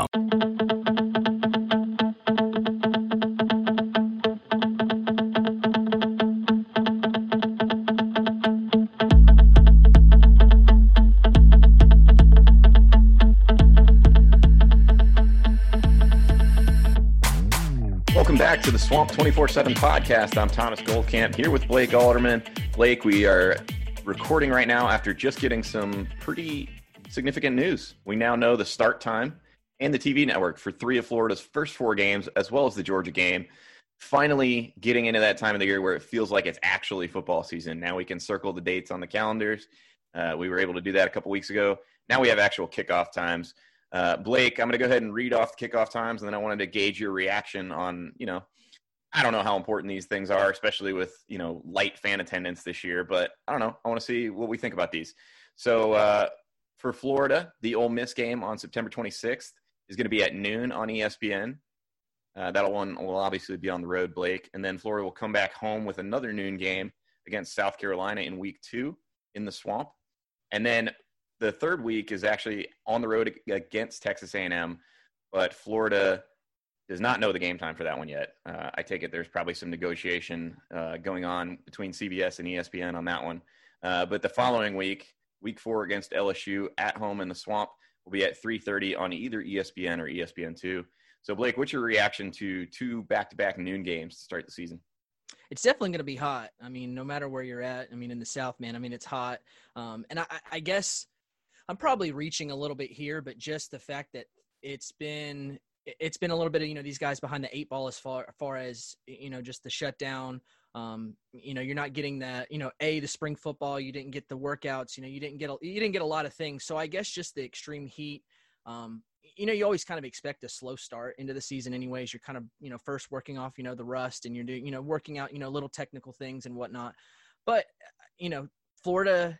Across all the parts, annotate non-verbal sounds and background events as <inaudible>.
Welcome back to the Swamp 24 7 podcast. I'm Thomas Goldkamp here with Blake Alderman. Blake, we are recording right now after just getting some pretty significant news. We now know the start time and the TV network for three of Florida's first four games, as well as the Georgia game. Finally, getting into that time of the year where it feels like it's actually football season. Now we can circle the dates on the calendars. Uh, we were able to do that a couple weeks ago. Now we have actual kickoff times. Uh, Blake, I'm going to go ahead and read off the kickoff times, and then I wanted to gauge your reaction on, you know, I don't know how important these things are, especially with you know light fan attendance this year. But I don't know. I want to see what we think about these. So uh, for Florida, the Ole Miss game on September 26th is going to be at noon on ESPN. Uh, that one will obviously be on the road, Blake, and then Florida will come back home with another noon game against South Carolina in Week Two in the Swamp, and then the third week is actually on the road against Texas A&M, but Florida does not know the game time for that one yet. Uh, I take it there's probably some negotiation uh, going on between CBS and ESPN on that one. Uh, but the following week, week four against LSU at home in the Swamp, will be at 3:30 on either ESPN or ESPN2. So Blake, what's your reaction to two back-to-back noon games to start the season? it's definitely going to be hot. I mean, no matter where you're at. I mean, in the South, man. I mean, it's hot. Um, and I, I guess I'm probably reaching a little bit here, but just the fact that it's been it's been a little bit of you know these guys behind the eight ball as far as far as you know just the shutdown. Um, you know, you're not getting that. You know, a the spring football. You didn't get the workouts. You know, you didn't get a, you didn't get a lot of things. So I guess just the extreme heat. Um, you know, you always kind of expect a slow start into the season, anyways. You're kind of you know first working off you know the rust, and you're doing you know working out you know little technical things and whatnot. But you know, Florida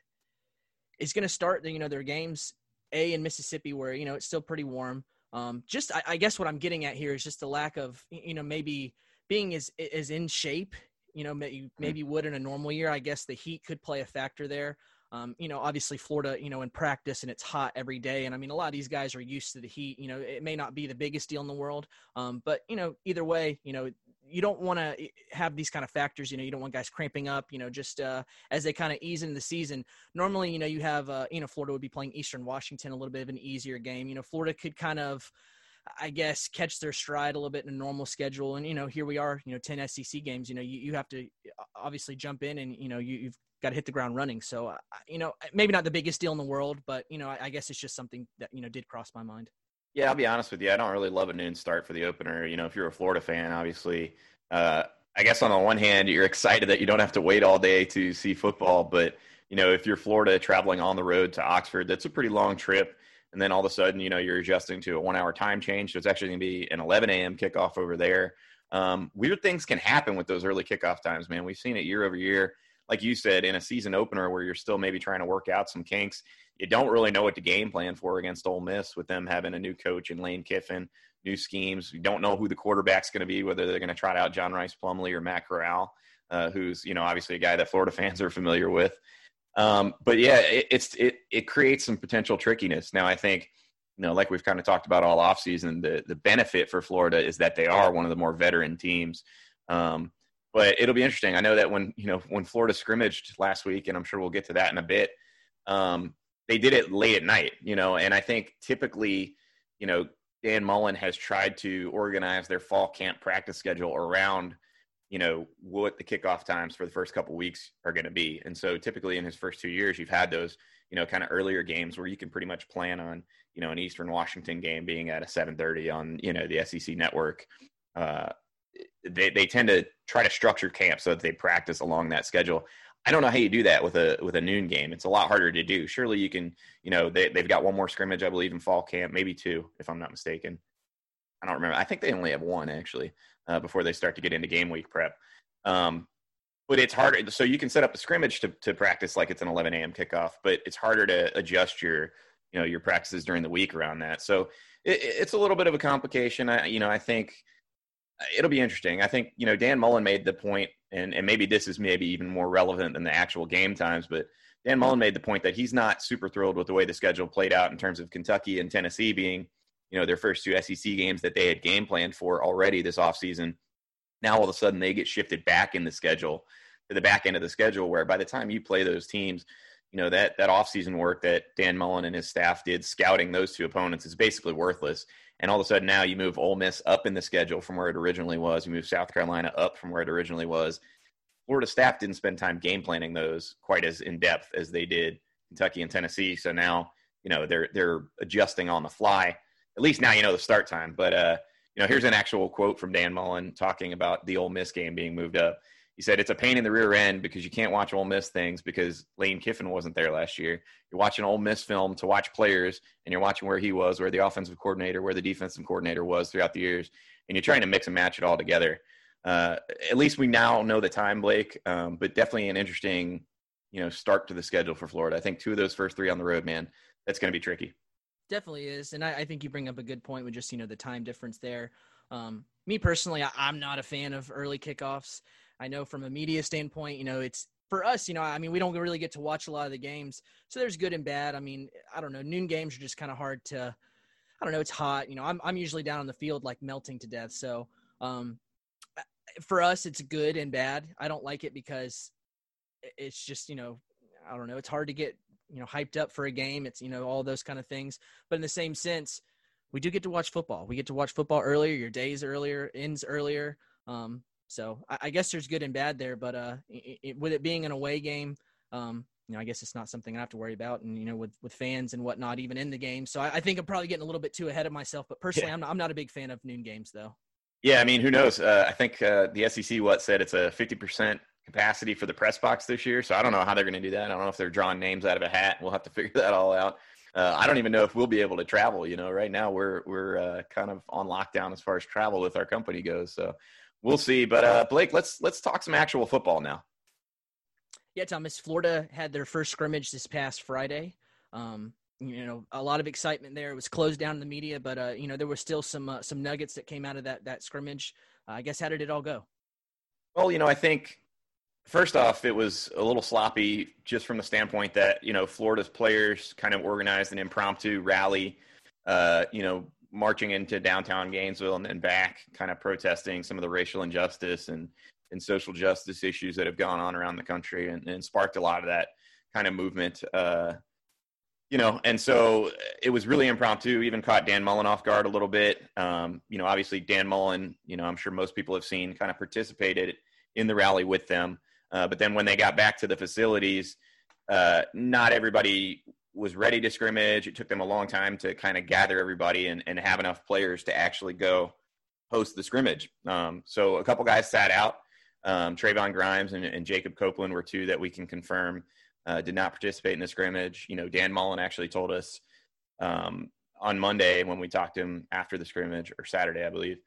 is going to start you know their games a in Mississippi where you know it's still pretty warm. Um, just I, I, guess what I'm getting at here is just the lack of you know maybe being as as in shape you know maybe, hmm. maybe would in a normal year. I guess the heat could play a factor there. Um, you know, obviously Florida, you know, in practice and it's hot every day. And I mean, a lot of these guys are used to the heat. You know, it may not be the biggest deal in the world, um, but you know, either way, you know, you don't want to have these kind of factors. You know, you don't want guys cramping up. You know, just uh, as they kind of ease into the season. Normally, you know, you have uh, you know Florida would be playing Eastern Washington, a little bit of an easier game. You know, Florida could kind of. I guess catch their stride a little bit in a normal schedule, and you know here we are, you know, ten SEC games. You know, you, you have to obviously jump in, and you know you, you've got to hit the ground running. So, uh, you know, maybe not the biggest deal in the world, but you know, I, I, guess it's just something that you know did cross my mind. Yeah, I'll be honest with you. I don't really love a noon start for the opener. You know, if you're a Florida fan, obviously, uh, I guess on the one hand, you're excited that you don't have to wait all day to see football. But, you know, if you're Florida traveling on the road to Oxford, that's a pretty long trip. And then all of a sudden, you know, you're adjusting to a one hour time change. So it's actually going to be an 11 a.m. kickoff over there. Um, weird things can happen with those early kickoff times, man. We've seen it year over year. Like you said, in a season opener where you're still maybe trying to work out some kinks, you don't really know what to game plan for against Ole Miss with them having a new coach in Lane Kiffin, new schemes. You don't know who the quarterback's going to be, whether they're going to trot out John Rhys Plumlee or Matt Corral, uh, who's you know obviously a guy that Florida <laughs> fans are familiar with. Um, but yeah, it, it's it it creates some potential trickiness. Now I think you know, like we've kind of talked about all offseason, the the benefit for Florida is that they are one of the more veteran teams. Um, but it'll be interesting. I know that when you know when Florida scrimmaged last week, and I'm sure we'll get to that in a bit. Um, they did it late at night, you know, and I think typically, you know, Dan Mullen has tried to organize their fall camp practice schedule around, you know, what the kickoff times for the first couple weeks are going to be. And so typically in his first two years, you've had those, you know, kind of earlier games where you can pretty much plan on, you know, an Eastern Washington game being at a 7:30 on, you know, the SEC network. Uh, they they tend to try to structure camp so that they practice along that schedule. I don't know how you do that with a with a noon game. It's a lot harder to do. Surely you can, you know, they they've got one more scrimmage, I believe, in fall camp, maybe two, if I'm not mistaken. I don't remember. I think they only have one actually uh, before they start to get into game week prep. Um, but it's harder. So you can set up a scrimmage to, to practice like it's an 11 a.m. kickoff, but it's harder to adjust your, you know, your practices during the week around that. So it, it's a little bit of a complication. I, you know, I think it'll be interesting. I think, you know, Dan Mullen made the point, and, and maybe this is maybe even more relevant than the actual game times, but Dan Mullen made the point that he's not super thrilled with the way the schedule played out in terms of Kentucky and Tennessee being, you know, their first two SEC games that they had game planned for already this offseason. Now all of a sudden they get shifted back in the schedule to the back end of the schedule where by the time you play those teams, you know, that that offseason work that Dan Mullen and his staff did scouting those two opponents is basically worthless. And all of a sudden now you move Ole Miss up in the schedule from where it originally was. You move South Carolina up from where it originally was. Florida staff didn't spend time game planning those quite as in depth as they did Kentucky and Tennessee. So now, you know, they're they're adjusting on the fly. At least now you know the start time. But uh, you know, here's an actual quote from Dan Mullen talking about the Ole Miss game being moved up. He said it's a pain in the rear end because you can't watch Ole Miss things because Lane Kiffin wasn't there last year. You're watching Ole Miss film to watch players, and you're watching where he was, where the offensive coordinator, where the defensive coordinator was throughout the years, and you're trying to mix and match it all together. Uh, at least we now know the time, Blake, um, but definitely an interesting, you know, start to the schedule for Florida. I think two of those first three on the road, man, that's going to be tricky. Definitely is, and I, I, think you bring up a good point with just you know the time difference there. Um, me personally, I, I'm not a fan of early kickoffs. I know from a media standpoint, you know, it's for us, you know, I mean, we don't really get to watch a lot of the games. So there's good and bad. I mean, I don't know. Noon games are just kind of hard to, I don't know. It's hot. You know, I'm, I'm usually down on the field like melting to death. So um, for us, it's good and bad. I don't like it because it's just, you know, I don't know. It's hard to get, you know, hyped up for a game. It's, you know, all those kind of things. But in the same sense, we do get to watch football. We get to watch football earlier. Your days earlier, ends earlier. Um, so I, I, guess there's good and bad there, but uh, it, it, with it being an away game, um, you know, I guess it's not something I have to worry about. And you know, with with fans and whatnot, even in the game. So I, I think I'm probably getting a little bit too ahead of myself. But personally, yeah. I'm not, I'm not a big fan of noon games, though. Yeah, I mean, who knows? Uh, I think uh, the SEC what said it's a 50% capacity for the press box this year. So I don't know how they're going to do that. I don't know if they're drawing names out of a hat. We'll have to <laughs> figure that all out. Uh, I don't even know if we'll be able to travel. You know, right now we're we're uh, kind of on lockdown as far as travel with our company goes. So we'll see. But uh, Blake, let's let's talk some actual football now. Yeah, Thomas. Florida had their first scrimmage this past Friday. Um, you know, a lot of excitement there. It was closed down in the media, but uh, you know, there was still some uh, some nuggets that came out of that that scrimmage. Uh, I guess how did it all go? Well, you know, I think first off, it was a little sloppy just from the standpoint that you know Florida's players kind of organized an impromptu rally. Uh, you know, marching into downtown Gainesville and then back, kind of protesting some of the racial injustice and, and social justice issues that have gone on around the country and, and sparked a lot of that kind of movement. Uh, you know, and so it was really impromptu, even caught Dan Mullen off guard a little bit. Um, you know, obviously Dan Mullen, you know, I'm sure most people have seen kind of participated in the rally with them. Uh, but then when they got back to the facilities, uh, not everybody was ready to scrimmage. It took them a long time to kind of gather everybody and, and have enough players to actually go host the scrimmage. Um, so a couple guys sat out. Um, Trevon Grimes and, and, Jacob Copeland were two that we can confirm uh, did not participate in the scrimmage. You know, Dan Mullen actually told us um, on Monday when we talked to him after the scrimmage, or Saturday, I believe,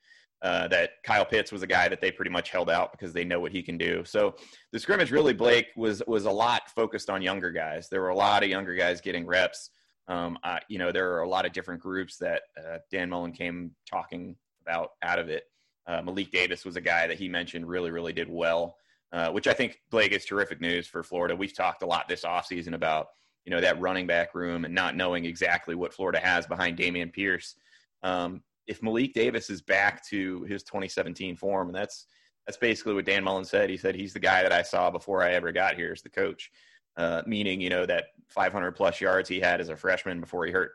uh, that Kyle Pitts was a guy that they pretty much held out because they know what he can do. So the scrimmage really, Blake, was was a lot focused on younger guys. There were a lot of younger guys getting reps. Um, uh, you know, there are a lot of different groups that uh, Dan Mullen came talking about out of it. Uh, Malik Davis was a guy that he mentioned really, really did well, uh, which I think, Blake, is terrific news for Florida. We've talked a lot this offseason about, you know, that running back room and not knowing exactly what Florida has behind Dameon Pierce. Um, if Malik Davis is back to his 2017 form, and that's that's basically what Dan Mullen said. He said he's the guy that I saw before I ever got here as the coach, uh, meaning you know that 500 plus yards he had as a freshman before he hurt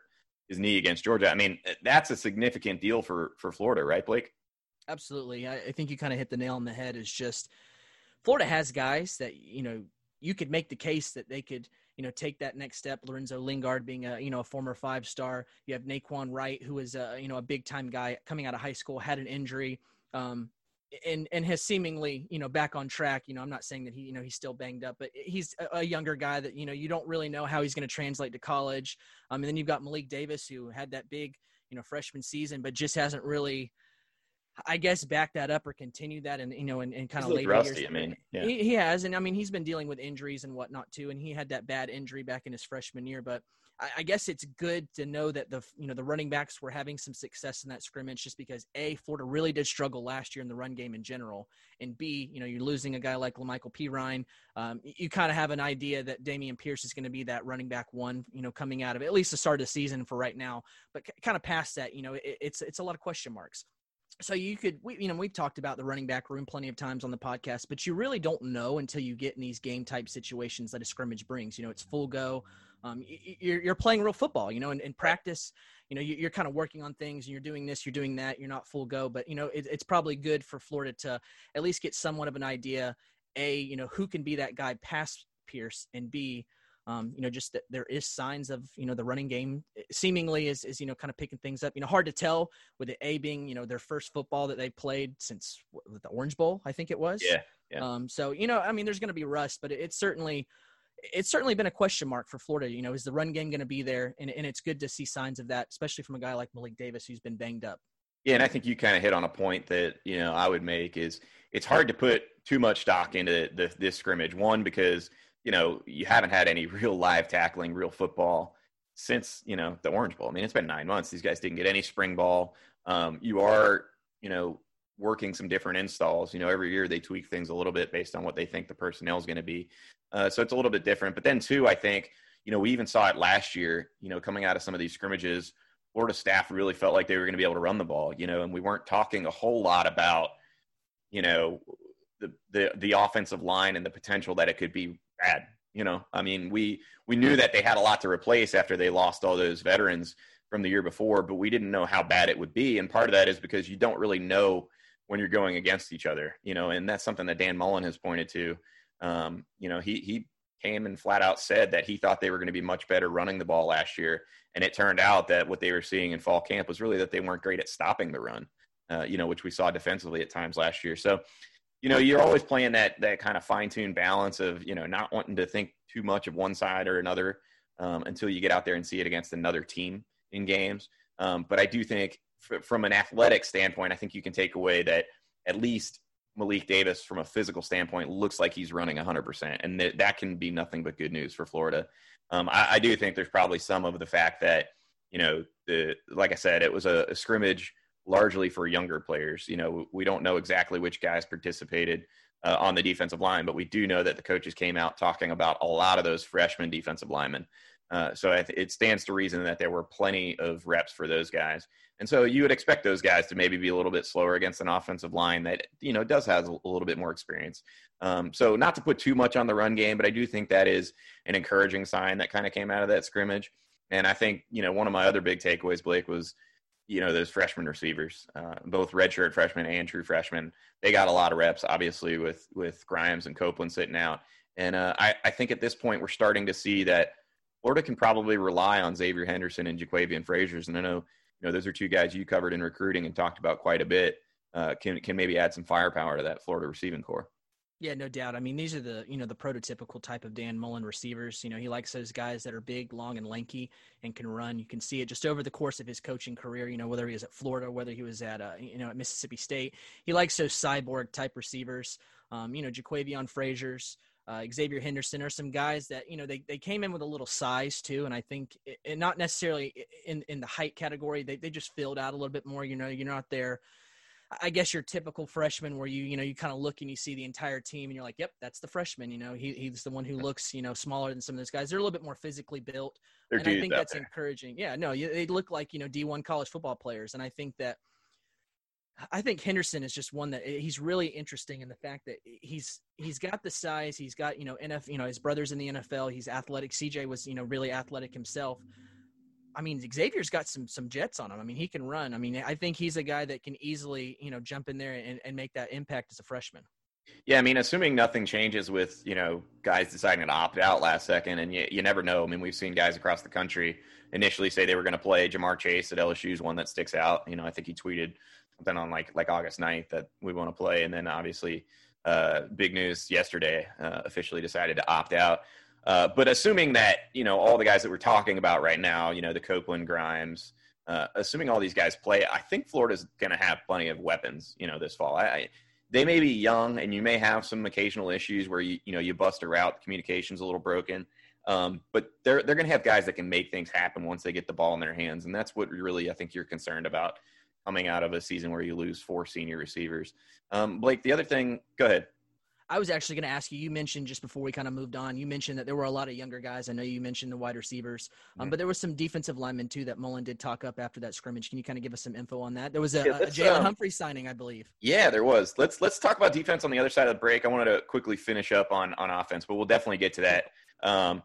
his knee against Georgia. I mean, that's a significant deal for for Florida, right, Blake? Absolutely. I, I think you kind of hit the nail on the head. Is just Florida has guys that you know you could make the case that they could you know, take that next step. Lorenzo Lingard being a, you know, a former five star. You have Nay'Quan Wright, who is a, you know, a big time guy coming out of high school, had an injury. Um, and and has seemingly you know back on track. You know, I'm not saying that he you know he's still banged up, but he's a, a younger guy that you know you don't really know how he's going to translate to college. Um, and then you've got Malik Davis who had that big you know freshman season, but just hasn't really. I guess back that up or continue that and you know and, and kind of later rusty, years. I mean, yeah. he, he has, and I mean he's been dealing with injuries and whatnot too, and he had that bad injury back in his freshman year. But I, I guess it's good to know that the you know the running backs were having some success in that scrimmage just because a Florida really did struggle last year in the run game in general, and b you know you're losing a guy like Lamical Perine. Um, you, you kind of have an idea that Dameon Pierce is going to be that running back one, you know, coming out of at least the start of the season for right now. But c- kind of past that, you know, it, it's it's a lot of question marks so you could we, you know we've talked about the running back room plenty of times on the podcast but you really don't know until you get in these game type situations that a scrimmage brings. You know it's full go. Um, you're, you're playing real football, you know, in, in practice, you know, you're kind of working on things and you're doing this, you're doing that, you're not full go, but you know, it, it's probably good for Florida to at least get somewhat of an idea, a, you know, who can be that guy past Pierce and B, um, you know, just that there is signs of, you know, the running game eh, seemingly is, is, you know, kind of picking things up, you know, hard to tell with the A being, you know, their first football that they played since the Orange Bowl, I think it was. Yeah. yeah. Um, so, you know, I mean, there's going to be rust, but it's certainly, it's certainly been a question mark for Florida. You know, is the run game going to be there? And, and it's good to see signs of that, especially from a guy like Malik Davis, who's been banged up. Yeah, and I think you kind of hit on a point that you know I would make is it's hard to put too much stock into the, this scrimmage. One because you know you haven't had any <laughs> real live tackling, real football since you know the Orange Bowl. I mean, it's been nine months. These guys didn't get any spring ball. Um, you are you know working some different installs. You know, every year they tweak things a little bit based on what they think the personnel is going to be. Uh, so it's a little bit different. But then, too, I think, you know, we even saw it last year, you know, coming out of some of these scrimmages, Florida staff really felt like they were going to be able to run the ball, you know, and we weren't talking a whole lot about, you know, the, the, the offensive line and the potential that it could be bad. You know, I mean, we, we knew that they had a lot to replace after they lost all those veterans from the year before, but we didn't know how bad it would be. And part of that is because you don't really know when you're going against each other, you know, and that's something that Dan Mullen has pointed to um, you know, he he came and flat out said that he thought they were going to be much better running the ball last year, and it turned out that what they were seeing in fall camp was really that they weren't great at stopping the run. Uh, you know, which we saw defensively at times last year. So, you know, you're always playing that that kind of fine tuned balance of you know not wanting to think too much of one side or another um, until you get out there and see it against another team in games. Um, but I do think, f- from an athletic standpoint, I think you can take away that at least Malik Davis, from a physical standpoint, looks like he's running 100%. And that, that can be nothing but good news for Florida. Um, I, I, do think there's probably some of the fact that, you know, the like I said, it was a, a, scrimmage largely for younger players. You know, we don't know exactly which guys participated uh, on the defensive line, but we do know that the coaches came out talking about a lot of those freshman defensive linemen. Uh, so it stands to reason that there were plenty of reps for those guys. And so you would expect those guys to maybe be a little bit slower against an offensive line that, you know, does have a little bit more experience. Um, so not to put too much on the run game, but I do think that is an encouraging sign that kind of came out of that scrimmage. And I think, you know, one of my other big takeaways, Blake, was, you know, those freshman receivers, uh, both redshirt freshmen and true freshmen, they got a lot of reps, obviously, with with Grimes and Copeland sitting out. And uh, I, I think at this point we're starting to see that Florida can probably rely on Xavier Henderson and Jaquavion Fraziars. And I know you know those are two guys you covered in recruiting and talked about quite a bit. Uh, can can maybe add some firepower to that Florida receiving corps. Yeah, no doubt. I mean, these are the you know the prototypical type of Dan Mullen receivers. You know, he likes those guys that are big, long, and lanky and can run. You can see it just over the course of his coaching career. You know, whether he was at Florida, whether he was at uh, you know at Mississippi State, he likes those cyborg type receivers. Um, you know, Jaquavion Fraziars, uh, Xavier Henderson are some guys that you know they, they came in with a little size too, and I think and not necessarily in in the height category. They they just filled out a little bit more. You know, you're not there. I guess your typical freshman where you you know you kind of look and you see the entire team and you're like, yep, that's the freshman. You know, he, he's the one who looks you know smaller than some of those guys. They're a little bit more physically built, They're and I think that's there. encouraging. Yeah, no, they look like you know D1 college football players, and I think that I think Henderson is just one that eh, he's really interesting in the fact that he's he's got the size, he's got you know NF, you know his brothers in the NFL, he's athletic. CJ was you know really athletic himself. I mean Xavier's got some some jets on him. I mean he can run. I mean I think he's a guy that can easily you know jump in there and, and make that impact as a freshman. Yeah, I mean, assuming nothing changes with you know guys deciding to opt out last second, and you, you never know. I mean, we've seen guys across the country initially say they were going to play. Ja'Marr Chase at LSU is one that sticks out. You know, I think he tweeted something on like like August 9th that we want to play, and then obviously uh, big news yesterday uh, officially decided to opt out. Uh, but assuming that you know all the guys that we're talking about right now, you know the Copeland, Grimes, uh, assuming all these guys play, I think Florida's going to have plenty of weapons, you know, this fall. I, I, they may be young, and you may have some occasional issues where you you know you bust a route, communication's a little broken. Um, but they're they're going to have guys that can make things happen once they get the ball in their hands, and that's what really I think you're concerned about coming out of a season where you lose four senior receivers. Um, Blake, the other thing, go ahead. I was actually going to ask you. You mentioned just before we kind of moved on. You mentioned that there were a lot of younger guys. I know you mentioned the wide receivers, um, yeah. but there was some defensive linemen too that Mullen did talk up after that scrimmage. Can you kind of give us some info on that? There was a, yeah, a Jalen um, Humphrey signing, I believe. Yeah, there was. Let's let's talk about defense on the other side of the break. I wanted to quickly finish up on on offense, but we'll definitely get to that. Um,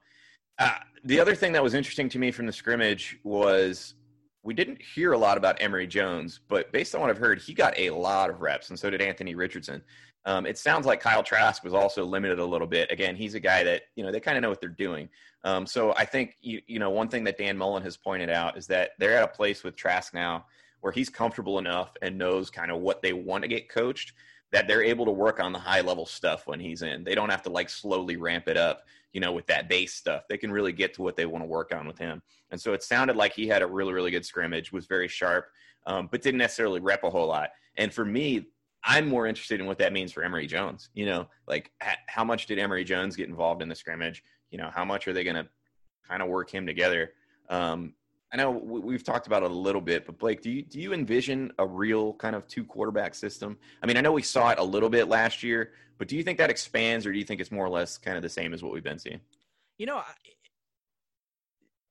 uh, the other thing that was interesting to me from the scrimmage was we didn't hear a lot about Emory Jones, but based on what I've heard, he got a lot of reps, and so did Anthony Richardson. Um, it sounds like Kyle Trask was also limited a little bit. Again, he's a guy that you know they kind of know what they're doing. Um, so I think you, you know one thing that Dan Mullen has pointed out is that they're at a place with Trask now where he's comfortable enough and knows kind of what they want to get coached that they're able to work on the high level stuff when he's in. They don't have to like slowly ramp it up, you know, with that base stuff. They can really get to what they want to work on with him. And so it sounded like he had a really, really good scrimmage, was very sharp, um, but didn't necessarily rep a whole lot. And for me, I'm more interested in what that means for Emory Jones. You know, like how much did Emory Jones get involved in the scrimmage? You know, how much are they going to kind of work him together? Um, I know we've talked about it a little bit, but Blake, do you do you envision a real kind of two quarterback system? I mean, I know we saw it a little bit last year, but do you think that expands, or do you think it's more or less kind of the same as what we've been seeing? You know, I,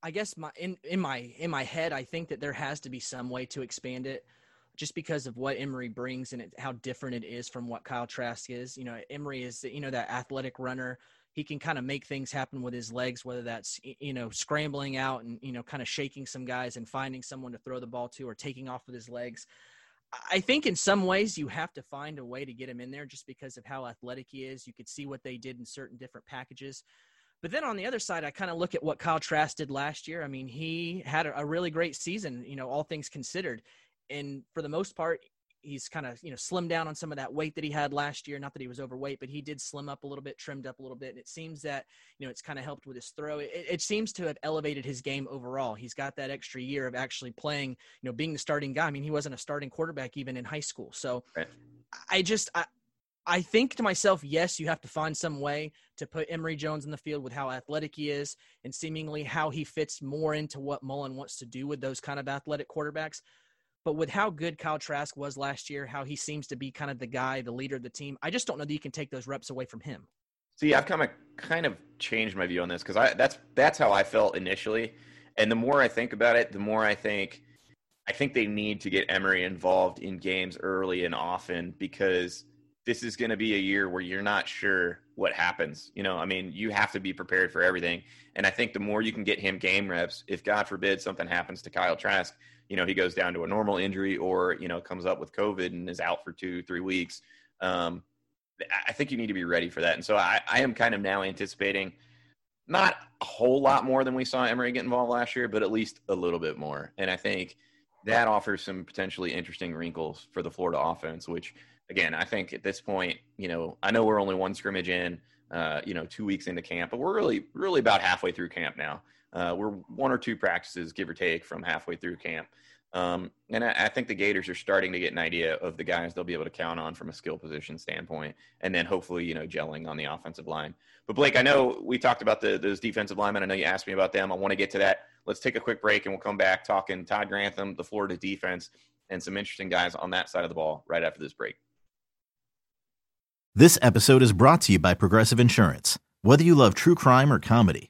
I guess my in in my in my head, I think that there has to be some way to expand it, just because of what Emory brings and it, how different it is from what Kyle Trask is. You know, Emory is you know that athletic runner he can kind of make things happen with his legs, whether that's you know scrambling out and you know kind of shaking some guys and finding someone to throw the ball to or taking off with his legs. I think in some ways you have to find a way to get him in there just because of how athletic he is. You could see what they did in certain different packages. But then on the other side, I kind of look at what Kyle Trask did last year. I mean, he had a, really great season, you know, all things considered. And for the most part, he's kind of you know slimmed down on some of that weight that he had last year. Not that he was overweight, but he did slim up a little bit, trimmed up a little bit. And it seems that you know it's kind of helped with his throw. It, it, seems to have elevated his game overall. He's got that extra year of actually playing, you know, being the starting guy. I mean, he wasn't a starting quarterback even in high school. So right. I just I. I think to myself, yes, you have to find some way to put Emory Jones in the field with how athletic he is and seemingly how he fits more into what Mullen wants to do with those kind of athletic quarterbacks. But with how good Kyle Trask was last year, how he seems to be kind of the guy, the leader of the team, I just don't know that you can take those reps away from him. See, I've kind of kind of changed my view on this because I that's that's how I felt initially, and the more I think about it, the more I think I think they need to get Emory involved in games early and often because this is going to be a year where you're not sure what happens. You know, I mean, you have to be prepared for everything. And I think the more you can get him game reps, if God forbid something happens to Kyle Trask, you know, he goes down to a normal injury or, you know, comes up with COVID and is out for two, three weeks. Um, I think you need to be ready for that. And so I, I am kind of now anticipating not a whole lot more than we saw Emory get involved last year, but at least a little bit more. And I think that offers some potentially interesting wrinkles for the Florida offense, which again, I think at this point, you know, I know we're only one scrimmage in, uh, you know, two weeks into camp, but we're really, really about halfway through camp now. Uh, we're one or two practices, give or take, from halfway through camp. Um, and I, I, think the Gators are starting to get an idea of the guys they'll be able to count on from a skill position standpoint, and then hopefully, you know, gelling on the offensive line. But Blake, I know we talked about the, those defensive linemen. I know you asked me about them. I want to get to that. Let's take a quick break, and we'll come back talking Todd Grantham, the Florida defense, and some interesting guys on that side of the ball right after this break. This episode is brought to you by Progressive Insurance. Whether you love true crime or comedy,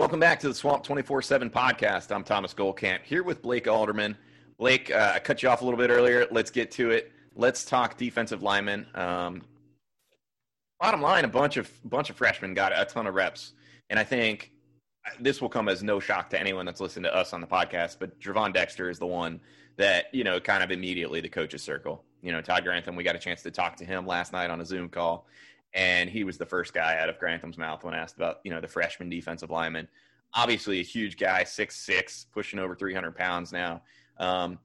Welcome back to the Swamp 24 7 podcast. I'm Thomas Goldkamp here with Blake Alderman. Blake, uh, I cut you off a little bit earlier. Let's get to it. Let's talk defensive linemen. Um, bottom line, a bunch of bunch of freshmen got a ton of reps, and I think this will come as no shock to anyone that's listened to us on the podcast. But Gervon Dexter is the one that you know kind of immediately the coaches circle. You know, Todd Grantham. We got a chance to talk to him last night on a Zoom call, and he was the first guy out of Grantham's mouth when asked about you know the freshman defensive lineman. Obviously, a huge guy, six six, pushing over three hundred pounds now. Um,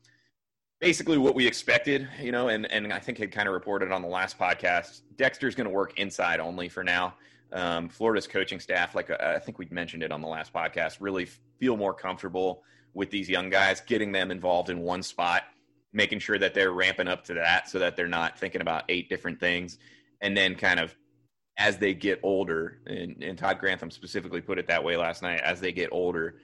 basically, what we expected, you know, and and I think had kind of reported on the last podcast. Dexter's going to work inside only for now. Um, Florida's coaching staff, like uh, I think we mentioned it on the last podcast, really feel more comfortable with these young guys, getting them involved in one spot, making sure that they're ramping up to that, so that they're not thinking about eight different things, and then kind of as they get older, and, and Todd Grantham specifically put it that way last night, as they get older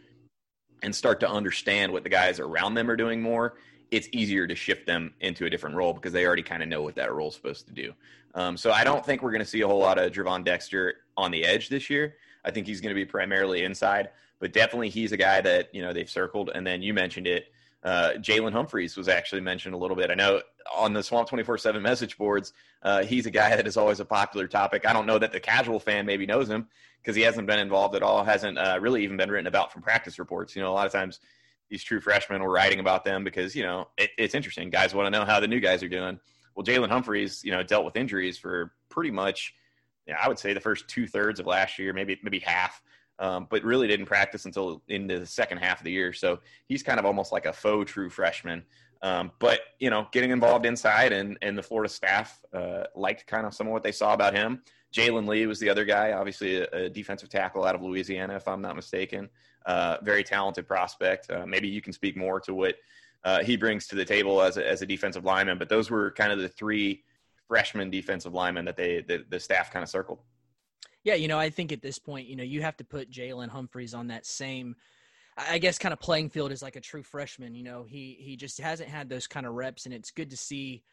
and start to understand what the guys around them are doing more, it's easier to shift them into a different role because they already kind of know what that role is supposed to do. Um, so I don't think we're going to see a whole lot of Gervon Dexter on the edge this year. I think he's going to be primarily inside, but definitely he's a guy that you know they've circled. And then you mentioned it, uh, Jaelin Humphries was actually mentioned a little bit. I know on the Swamp 24 7 message boards, uh, he's a guy <laughs> that is always a popular topic. I don't know that the casual fan maybe knows him because he hasn't been involved at all, hasn't uh, really even been written about from practice reports. You know, a lot of times these true freshmen were writing about them because, you know, it, it's interesting. Guys want to know how the new guys are doing. Well, Jaelin Humphries, you know, dealt with injuries for pretty much, you know, I would say the first two thirds of last year, maybe maybe half um, but really didn't practice until into the second half of the year. So he's kind of almost like a faux true freshman. Um, but you know, getting involved inside and and the Florida staff uh, liked kind of some of what they saw about him. Jalen Lee was the other guy, obviously a, a, defensive tackle out of Louisiana, if I'm not mistaken. Uh, very talented prospect. Uh, maybe you can speak more to what uh, he brings to the table as a, as a defensive lineman. But those were kind of the three freshman defensive linemen that they the, the staff kind of circled. Yeah, you know, I think at this point, you know, you have to put Jaelin Humphries on that same, I guess, kind of playing field as like a true freshman. You know, he he just hasn't had those kind of reps, and it's good to see.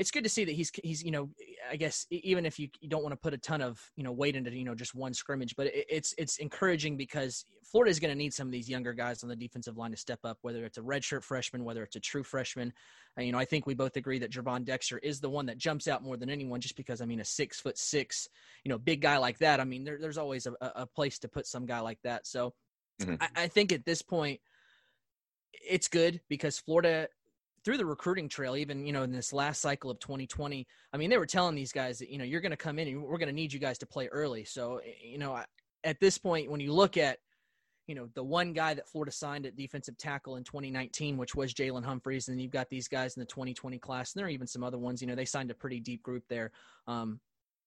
It's good to see that he's he's you know I guess even if you, you don't want to put a ton of you know weight into you know just one scrimmage, but it, it's it's encouraging because Florida is going to need some of these younger guys on the defensive line to step up, whether it's a redshirt freshman, whether it's a true freshman. Uh, you know, I think we both agree that Gervon Dexter is the one that jumps out more than anyone, just because I mean, a six foot six, you know, big guy like that. I mean, there, there's always a, a, place to put some guy like that. So mm-hmm. I, I think at this point, it's good because Florida through the recruiting trail, even you know in this last cycle of 2020, I mean they were telling these guys that you know you're going to come in and we're going to need you guys to play early. So you know at this point, when you look at you know the one guy that Florida signed at defensive tackle in 2019, which was Jaelin Humphries, and you've got these guys in the 2020 class, and there are even some other ones. You know they signed a pretty deep group there. Um,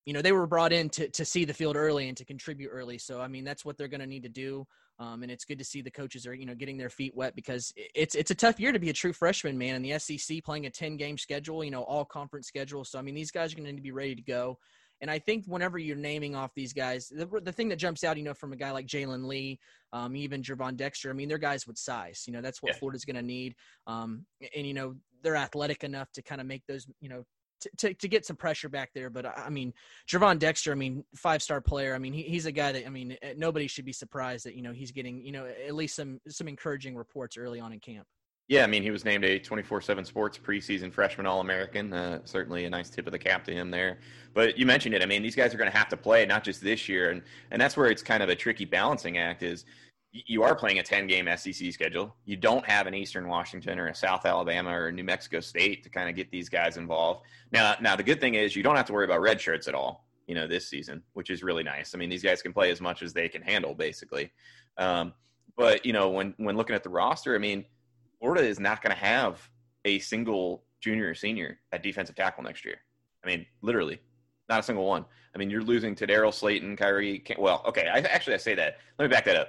you know they were brought in to to see the field early and to contribute early. So I mean that's what they're going to need to do. Um, and it's good to see the coaches are you know getting their feet wet because it's it's a tough year to be a true freshman man in the SEC playing a 10 game schedule you know all conference schedule so I mean these guys are going to need to be ready to go and I think whenever you're naming off these guys the, the thing that jumps out you know from a guy like Jalen Lee um, even Gervon Dexter I mean they're guys with size you know that's what yeah. Florida's going to need um, and you know they're athletic enough to kind of make those you know to, to, get some pressure back there. But I mean, Gervon Dexter, I mean, five star player. I mean, he, he's a guy that I mean, eh, nobody should be surprised that you know he's getting you know at least some some encouraging reports early on in camp. Yeah, I mean, he was named a 24/7 Sports preseason freshman All-American. Uh, certainly a nice tip of the cap to him there. But you mentioned it. I mean, these guys are going to have to play not just this year, and and that's where it's kind of a tricky balancing act. Is you are playing a 10 game SEC schedule. You don't have an Eastern Washington or a South Alabama or New Mexico State to kind of get these guys involved. Now, now the good thing is you don't have to worry about red shirts at all, you know, this season, which is really nice. I mean, these guys can play as much as they can handle, basically. Um, but you know, when when looking at the roster, I mean, Florida is not going to have a single junior or senior at defensive tackle next year. I mean, literally, Not a single one. I mean, you're losing to Daryl Slayton, Kyree. Well, okay. I actually I say that. Let me back that up.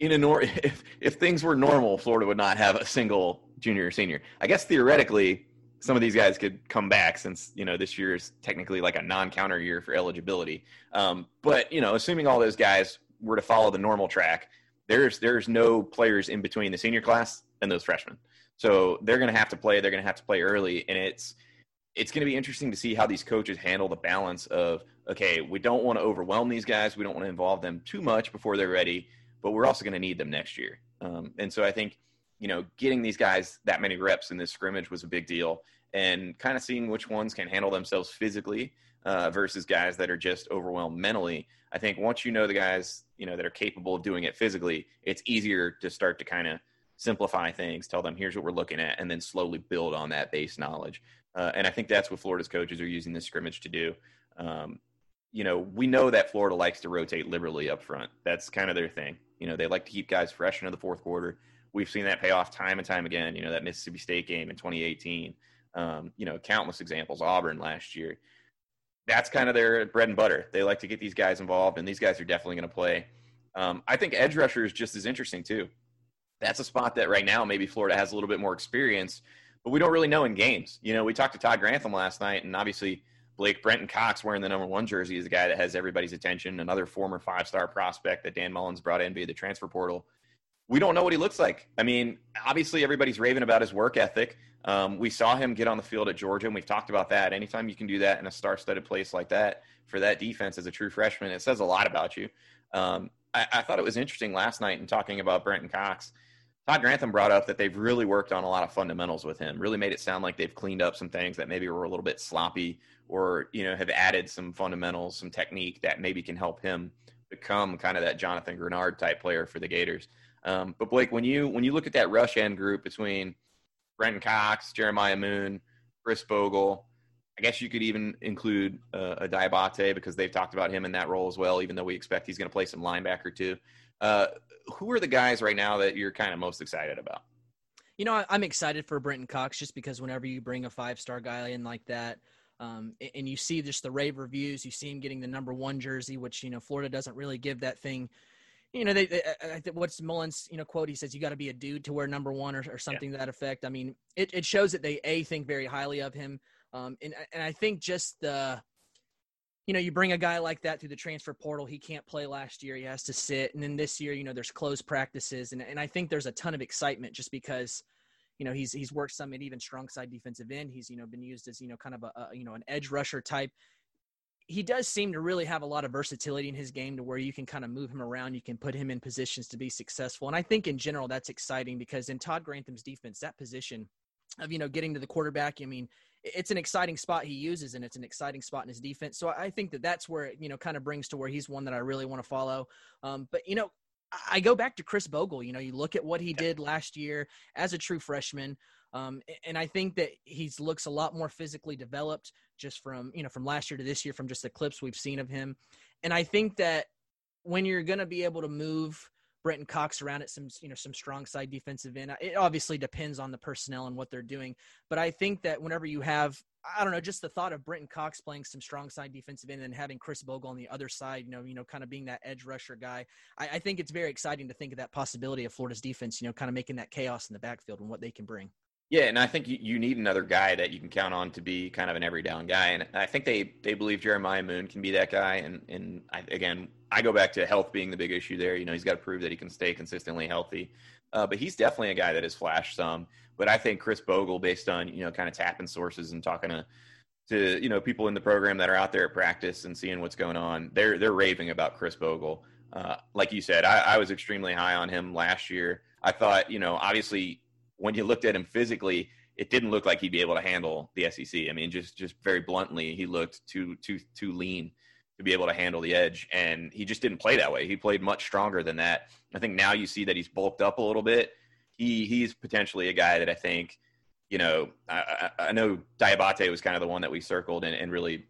In a nor- <laughs> if if things were normal, Florida would not have a single junior or senior. I guess theoretically, some of these guys could come back since you know this year is technically like a non-counter year for eligibility. Um, but you know, assuming all those guys were to follow the normal track, there's there's no players in between the senior class and those freshmen. So they're going to have to play. They're going to have to play early, and it's it's going to be interesting to see how these coaches handle the balance of okay, we don't want to overwhelm these guys. We don't want to involve them too much before they're ready, but we're also going to need them next year. Um, and so I think you know, getting these guys that many reps in this scrimmage was a big deal, and kind of seeing which ones can handle themselves physically uh, versus guys that are just overwhelmed mentally. I think once you know the guys, you know, that are capable of doing it physically, it's easier to start to kind of simplify things, tell them here's what we're looking at, and then slowly build on that base knowledge. Uh, and I think that's what Florida's coaches are using this scrimmage to do. Um, you know, we know that Florida likes to rotate liberally up front. That's kind of their thing. You know, they like to keep guys fresh into the fourth quarter we've seen that pay off time and time again. You know, that Mississippi State game in 2018. Um, you know, countless examples. Auburn last year. That's kind of their bread and butter. They like to get these guys involved, and these guys are definitely going to play. Um, I think edge rusher is just as interesting too. That's a spot that right now maybe Florida has a little bit more experience, but we don't really know in games. You know, we talked to Todd Grantham last night, and obviously Blake Brenton Cox wearing the number one jersey is a guy that has everybody's attention. Another former five star prospect that Dan Mullins brought in via the transfer portal we don't know what he looks like. I mean, obviously everybody's raving about his work ethic. Um, we saw him get on the field at Georgia, and we've talked about that. Anytime you can do that in a star-studded place like that for that defense as a true freshman, it says a lot about you. Um, I, I, thought it was interesting last night in talking about Brenton Cox. Todd Grantham brought up that they've really worked on a lot of fundamentals with him. Really made it sound like they've cleaned up some things that maybe were a little bit sloppy, or you know have added some fundamentals, some technique that maybe can help him become kind of that Jonathan Greenard type player for the Gators. Um, but Blake, when you when you look at that rush end group between Brenton Cox, Jeremiah Moon, Khris Bogle, I guess you could even include uh, a Diabate because they've talked about him in that role as well. Even though we expect he's going to play some linebacker too. Uh, who are the guys right now that you're kind of most excited about? You know, I'm excited for Brenton Cox just because whenever you bring a five star guy in like that, um, and you see just the rave reviews, you see him getting the number one jersey, which you know Florida doesn't really give that thing you know, they, they what's Mullen's, you know, quote, he says, you got to be a dude to wear number one or, or something yeah. to that effect. I mean, it, it shows that they, A, think very highly of him. Um, and, and I think just the, you know, you bring a guy like that through the transfer portal. He can't play last year. He has to sit. And then this year, you know, there's closed practices. And, and I think there's a ton of excitement just because, you know, he's, he's worked some at even strong side defensive end. He's, you know, been used as, you know, kind of a, a you know, an edge rusher type he does seem to really have a lot of versatility in his game to where you can kind of move him around. You can put him in positions to be successful. And I think in general, that's exciting because in Todd Grantham's defense, that position of, you know, getting to the quarterback, I mean, it's an exciting spot he uses and it's an exciting spot in his defense. So I think that that's where, it, you know, kind of brings to where he's one that I really want to follow. Um, but, you know, I go back to Khris Bogle. You know, you look at what he did last year as a true freshman. Um, and I think that he looks a lot more physically developed just from, you know, from last year to this year, from just the clips we've seen of him. And I think that when you're going to be able to move Brenton Cox around at some, you know, some strong side defensive end, it obviously depends on the personnel and what they're doing. But I think that whenever you have, I don't know, just the thought of Brenton Cox playing some strong side defensive end and having Khris Bogle on the other side, you know, you know, kind of being that edge rusher guy, I, I think it's very exciting to think of that possibility of Florida's defense, you know, kind of making that chaos in the backfield and what they can bring. Yeah, and I think you need another guy that you can count on to be kind of an every down guy, and I think they they believe Jeremiah Moon can be that guy. And and I, again, I go back to health being the big issue there. You know, he's got to prove that he can stay consistently healthy, uh, but he's definitely a guy that has flashed some. But I think Khris Bogle, based on you know kind of tapping sources and talking to to you know people in the program that are out there at practice and seeing what's going on, they're they're raving about Khris Bogle. Uh, like you said, I, I was extremely high on him last year. I thought, you know, obviously when you looked at him physically, it didn't look like he'd be able to handle the SEC. I mean, just just very bluntly, he looked too too too lean to be able to handle the edge, and he just didn't play that way. He played much stronger than that. I think now you see that he's bulked up a little bit. He he's potentially a guy that I think, you know, I, I, I know Diabate was kind of the one that we circled and, and really,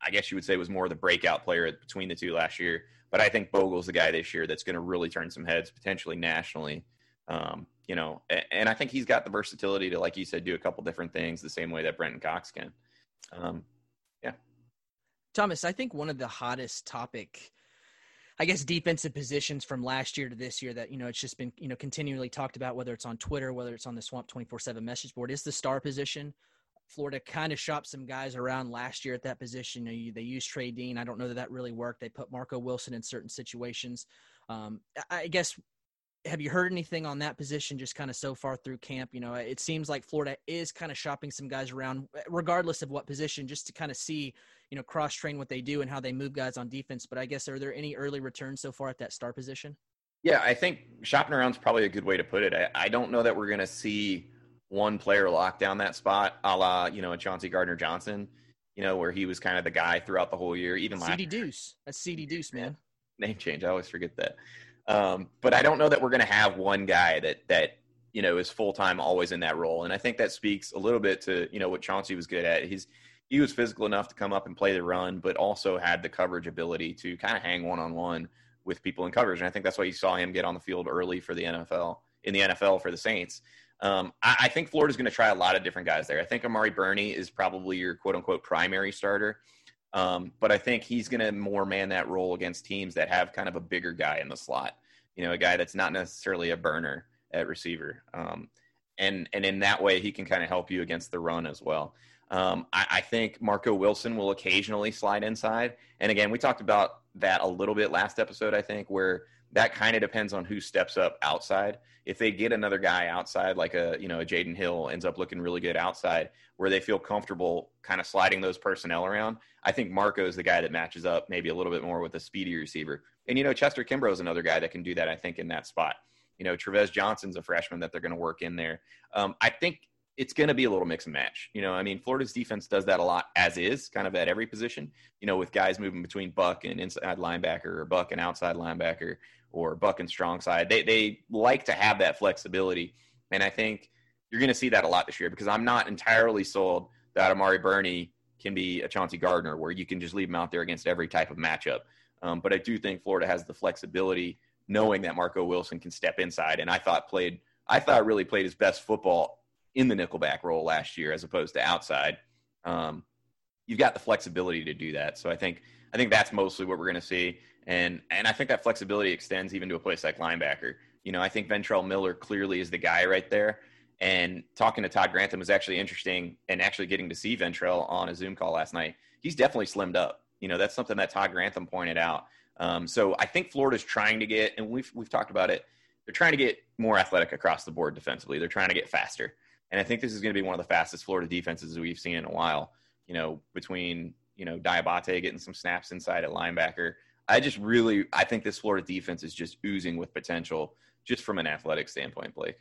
I guess you would say was more the breakout player between the two last year. But I think Bogle's the guy this year that's going to really turn some heads, potentially nationally. Um, you know, and I think he's got the versatility to, like you said, do a couple different things the same way that Brenton Cox can. Um, yeah. Thomas, I think one of the hottest topic, I guess, defensive positions from last year to this year that, you know, it's just been, you know, continually talked about, whether it's on Twitter, whether it's on the Swamp 24 7 message board, is the star position. Florida kind of shopped some guys around last year at that position. You know, they used Trey Dean. I don't know that that really worked. They put Marco Wilson in certain situations. Um, I guess have you heard anything on that position just kind of so far through camp? You know, it seems like Florida is kind of shopping some guys around, eh, regardless of what position, just to kind of see, you know, cross train what they do and how they move guys on defense. But I guess, are there any early returns so far at that star position? Yeah, I think shopping around is probably a good way to put it. I, I don't know that we're going to see one player lock down that spot, a la, you know, a Chauncey Gardner Johnson, you know, where he was kind of the guy throughout the whole year, even CD Deuce. That's CD Deuce, man. Name change. I always forget that. Um, but I don't know that we're going to have one guy that that you know is full time always in that role. And I think that speaks a little bit to you know what Chauncey was good at. He's he was physical enough to come up and play the run, but also had the coverage ability to kind of hang one on one with people in coverage. And I think that's why you saw him get on the field early for the NFL in the NFL for the Saints. Um, I, I, think Florida's going to try a lot of different guys there. I think Amari Burney is probably your quote unquote primary starter. Um, but I think he's going to more man that role against teams that have kind of a bigger guy in the slot. You know, a guy that's not necessarily a burner at receiver. Um, and and in that way, he can kind of help you against the run as well. Um, I, I, think Marco Wilson will occasionally slide inside. And again, we talked about that a little bit last episode, I think, where that kind of depends on who steps up outside. If they get another guy outside, like a you know a Jaden Hill ends up looking really good outside, where they feel comfortable kind of sliding those personnel around, I think Marco is the guy that matches up maybe a little bit more with a speedy receiver. And you know Chester Kimbrough is another guy that can do that. I think in that spot. You know Trevez Johnson's a freshman that they're going to work in there. Um, I think it's going to be a little mix and match. You know, I mean, Florida's defense does that a lot as is, kind of at every position. You know, with guys moving between Buck and inside linebacker, or Buck and outside linebacker, or Buck and strong side. They they like to have that flexibility, and I think you're going to see that a lot this year because I'm not entirely sold that Amari Burney can be a Chauncey Gardner where you can just leave him out there against every type of matchup. Um, but I do think Florida has the flexibility, knowing that Marco Wilson can step inside, and I thought played I thought really played his best football in the nickelback role last year as opposed to outside. Um, you've got the flexibility to do that. So I think I think that's mostly what we're going to see, and and I think that flexibility extends even to a place like linebacker. You know, I think Ventrell Miller clearly is the guy right there. And talking to Todd Grantham was actually interesting, and actually getting to see Ventrell on a Zoom call last night. He's definitely slimmed up. You know, that's something that Todd Grantham pointed out. Um, so I think Florida's trying to get, and we've we've talked about it. They're trying to get more athletic across the board defensively. They're trying to get faster. And I think this is going to be one of the fastest Florida defenses we've seen in a while. You know, between you know Diabate getting some snaps inside at linebacker. I just really I think this Florida defense is just oozing with potential, just from an athletic standpoint, Blake.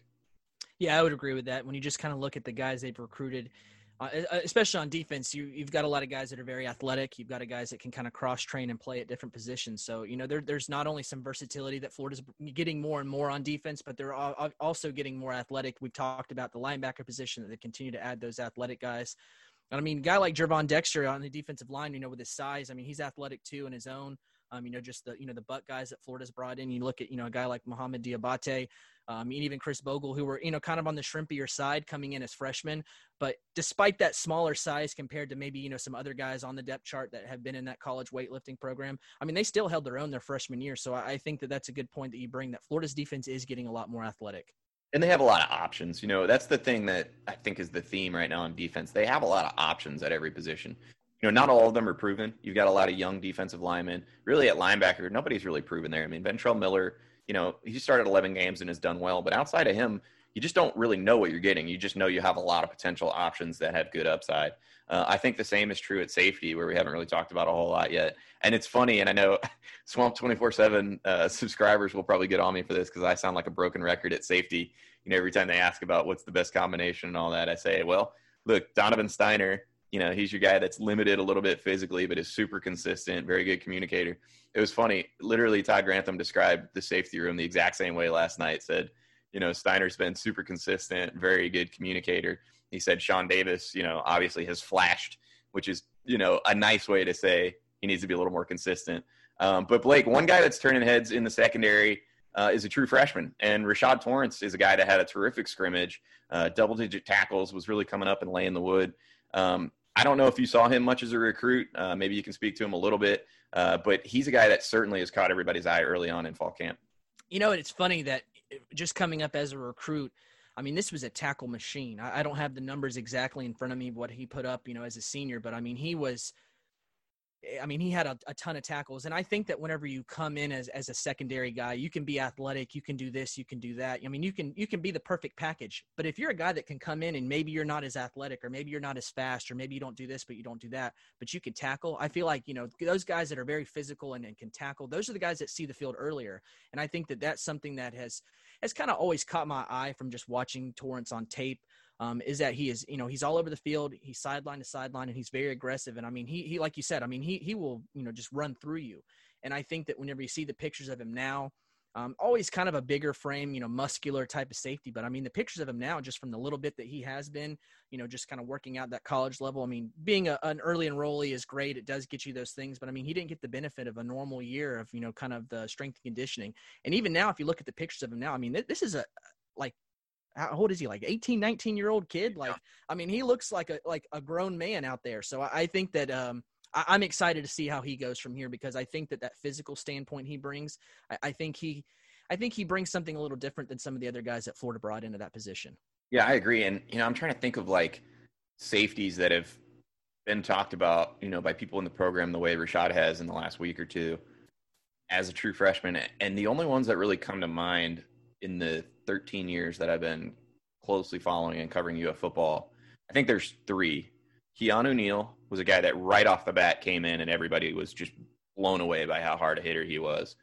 Yeah, I would agree with that. When you just kind of look at the guys they've recruited, uh, especially on defense, you you've got a lot of guys that are very athletic. You've got a guys that can kind of cross train and play at different positions. So you know there, there's not only some versatility that Florida's getting more and more on defense, but they're also getting more athletic. We've talked about the linebacker position that they continue to add those athletic guys. And I mean, a guy like Gervon Dexter on the defensive line, you know, with his size, I mean, he's athletic too in his own. Um, you know, just the you know the Buck guys that Florida's brought in. You look at you know a guy like Mohamoud Diabate, um, and even Khris Bogle, who were you know kind of on the shrimpier side coming in as freshmen. But despite that smaller size compared to maybe you know some other guys on the depth chart that have been in that college weightlifting program, I mean they still held their own their freshman year. So I think that that's a good point that you bring. That Florida's defense is getting a lot more athletic and they have a lot of options. You know, that's the thing that I think is the theme right now on defense. They have a lot of options at every position. You know, not all of them are proven. You've got a lot of young defensive linemen. Really, at linebacker, nobody's really proven there. I mean, Ventrell Miller, you know, he started 11 games and has done well, but outside of him, you just don't really know what you're getting. You just know you have a lot of potential options that have good upside. Uh, I think the same is true at safety, where we haven't really talked about a whole lot yet. And it's funny, and I know <laughs> Swamp 24 uh, 7 subscribers will probably get on me for this because I sound like a broken record at safety. You know, every time they ask about what's the best combination and all that, I say, well, look, Donovan Stiner, you know, he's your guy that's limited a little bit physically, but is super consistent, very good communicator. It was funny. Literally, Todd Grantham described the safety room the exact same way last night. Said, you know, Stiner's been super consistent, very good communicator. He said Shawn Davis, you know, obviously has flashed, which is, you know, a nice way to say he needs to be a little more consistent. Um, but Blake, one guy that's turning heads in the secondary uh, is a true freshman, and Rashad Torrence is a guy that had a terrific scrimmage, uh, double-digit tackles, was really coming up and laying the wood. Um, I don't know if you saw him much as a recruit. Uh, maybe you can speak to him a little bit, uh, but he's a guy that certainly has caught everybody's eye early on in fall camp. You know, it's funny that just coming up as a recruit, I mean, this was a tackle machine. I, I don't have the numbers exactly in front of me what he put up, you know, as a senior, but I mean, he was – Eh, I mean, he had a, a, ton of tackles. And I think that whenever you come in as, as a secondary guy, you can be athletic, you can do this, you can do that. I mean, you can you can be the perfect package. But if you're a guy that can come in and maybe you're not as athletic or maybe you're not as fast or maybe you don't do this but you don't do that, but you can tackle, I feel like, you know, those guys that are very physical and, and can tackle, those are the guys that see the field earlier. And I think that that's something that has has kind of always caught my eye from just watching Torrence on tape um, is that he is, you know, he's all over the field. He's sideline to sideline, and he's very aggressive. And I mean, he, he, like you said, I mean, he, he will, you know, just run through you. And I think that whenever you see the pictures of him now, um, always kind of a bigger frame, you know, muscular type of safety. But I mean, the pictures of him now, just from the little bit that he has been, you know, just kind of working out that college level. I mean, being a, an early enrollee is great. It does get you those things. But I mean, he didn't get the benefit of a normal year of, you know, kind of the strength and conditioning. And even now, if you look at the pictures of him now, I mean, this is a, like how old is he? Like 18 19 year old kid? Like i mean he looks like a like a grown man out there. So i, think that um I, am excited to see how he goes from here because i think that that physical standpoint he brings I, I think he i think he brings something a little different than some of the other guys that florida brought into that position. Yeah i agree. And you know i'm trying to think of like safeties that have been talked about you know by people in the program the way rashad has in the last week or two as a true freshman. And the only ones that really come to mind in the 13 years that I've been closely following and covering UF football, I think there's three. Keanu Neal was a guy that right off the bat came in and everybody was just blown away by how hard a hitter he was.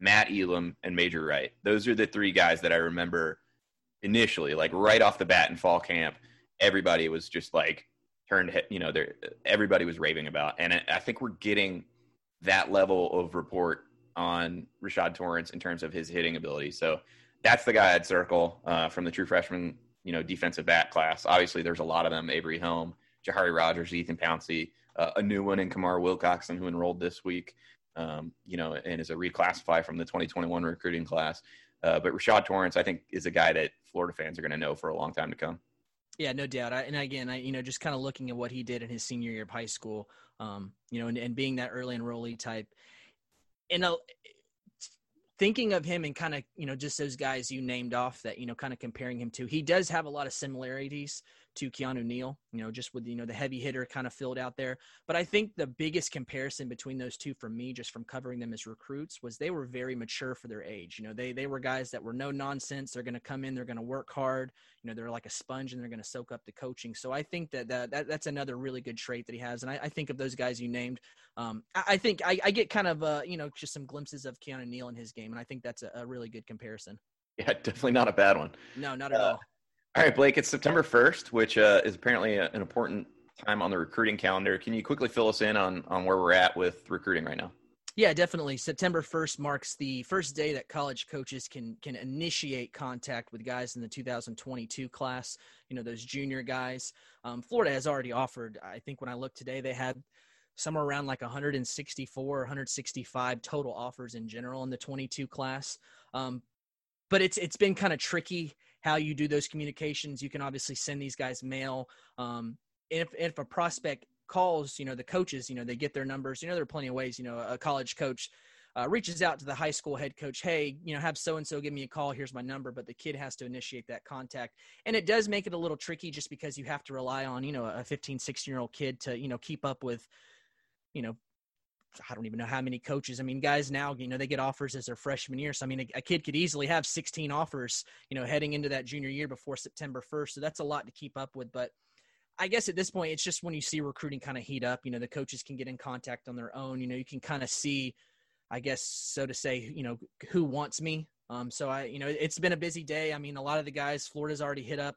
Matt Elam and Major Wright. Those are the three guys that I remember initially, like right off the bat in fall camp. Everybody was just like turned, you know, everybody was raving about. And I think we're getting that level of report on Rashad Torrence in terms of his hitting ability. So that's the guy I'd circle uh, from the true freshman, you know, defensive back class. Obviously, there's a lot of them: Avery Helm, Jahari Rogers, Ethan Pouncey, uh, a new one in Kamar Wilcoxon who enrolled this week. Um, you know, and is a reclassify from the 2021 recruiting class. Uh, but Rashad Torrence, I think, is a guy that Florida fans are going to know for a long time to come. Yeah, no doubt. I, and again, I you know just kind of looking at what he did in his senior year of high school, um, you know, and, and being that early enrollee type, and a, thinking of him and kind of you know just those guys you named off that you know kind of comparing him to he does have a lot of similarities to Keanu Neal, you know, just with, you know, the heavy hitter kind of filled out there. But I think the biggest comparison between those two for me, just from covering them as recruits, was they were very mature for their age. You know, they, they were guys that were no nonsense. They're going to come in, they're going to work hard. You know, they're like a sponge and they're going to soak up the coaching. So I think that, that, that that's another really good trait that he has. And I, I think of those guys you named. Um, I, I think I, I, get kind of, uh, you know, just some glimpses of Keanu Neal in his game. And I think that's a, a really good comparison. Yeah, definitely not a bad one. No, not at uh, all. All right, Blake, it's September 1st, which uh, is apparently an important time on the recruiting calendar. Can you quickly fill us in on, on where we're at with recruiting right now? Yeah, definitely. September 1st marks the first day that college coaches can can initiate contact with guys in the 2022 class, you know, those junior guys. Um, Florida has already offered, I think when I looked today, they had somewhere around like 164 165 total offers in general in the 22 class. Um, but it's it's been kind of tricky how you do those communications. You can obviously send these guys mail. Um, if if a prospect calls, you know, the coaches, you know, they get their numbers. You know, there are plenty of ways. You know, a college coach uh, reaches out to the high school head coach, hey, you know, have so and so give me a call. Here's my number. But the kid has to initiate that contact. And it does make it a little tricky just because you have to rely on, you know, a 15, 16 year old kid to, you know, keep up with, you know, I don't even know how many coaches. I mean, guys now, you know, they get offers as their freshman year. So, I mean, a, a, kid could easily have 16 offers, you know, heading into that junior year before September 1st. So that's a lot to keep up with. But I guess at this point, it's just when you see recruiting kind of heat up, you know, the coaches can get in contact on their own. You know, you can kind of see, I guess, so to say, you know, who wants me. Um, so I, you know, it's been a busy day. I mean, a lot of the guys, Florida's already hit up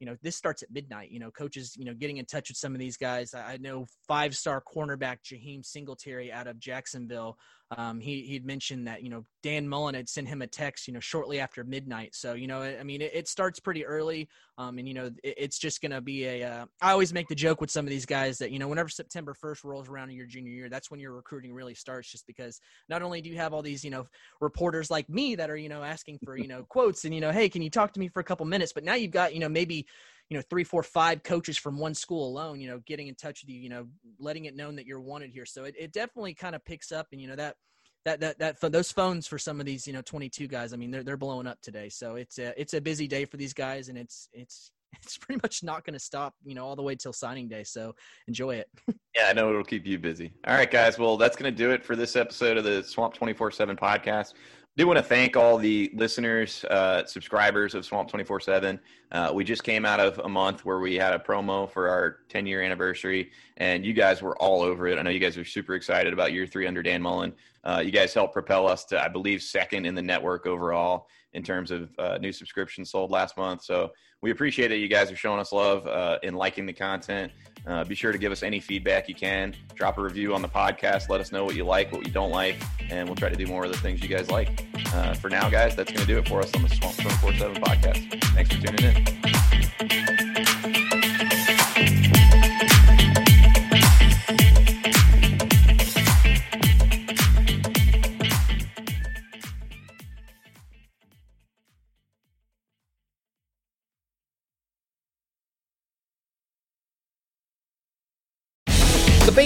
you know, this starts at midnight. You know, coaches, you know, getting in touch with some of these guys. I know five star cornerback Jaheim Singletary out of Jacksonville um, he he'd mentioned that you know Dan Mullen had sent him a text you know shortly after midnight. So you know I mean it, it starts pretty early, um, and you know it, it's just going to be a. Uh, I always make the joke with some of these guys that you know whenever September 1st rolls around in your junior year, that's when your recruiting really starts. Just because not only do you have all these you know reporters like me that are you know asking for you know quotes and you know hey can you talk to me for a couple minutes, but now you've got you know maybe you know three four five coaches from one school alone you know getting in touch with you you know letting it known that you're wanted here. So it, it definitely kind of picks up and you know that that that that those phones for some of these you know 22 guys i mean they're they're blowing up today. So it's a it's a busy day for these guys and it's it's <laughs> it's pretty much not going to stop you know all the way till signing day. So enjoy it. <laughs> Yeah i know it'll keep you busy. All right guys. Well that's going to do it for this episode of the swamp 24 7 podcast do want to thank all the listeners, uh, subscribers of Swamp 24 uh, 7. We just came out of a month where we had a promo for our 10 year anniversary, and you guys were all over it. I know you guys are super excited about year three under Dan Mullen. Uh, you guys helped propel us to, I believe, second in the network overall in terms of uh, new subscriptions sold last month. So we appreciate that you guys are showing us love uh, and liking the content. Uh, be sure to give us any feedback you can. Drop a review on the podcast. Let us know what you like, what you don't like, and we'll try to do more of the things you guys like. Uh, for now, guys, that's going to do it for us on the Swamp 24 7 podcast. Thanks for tuning in.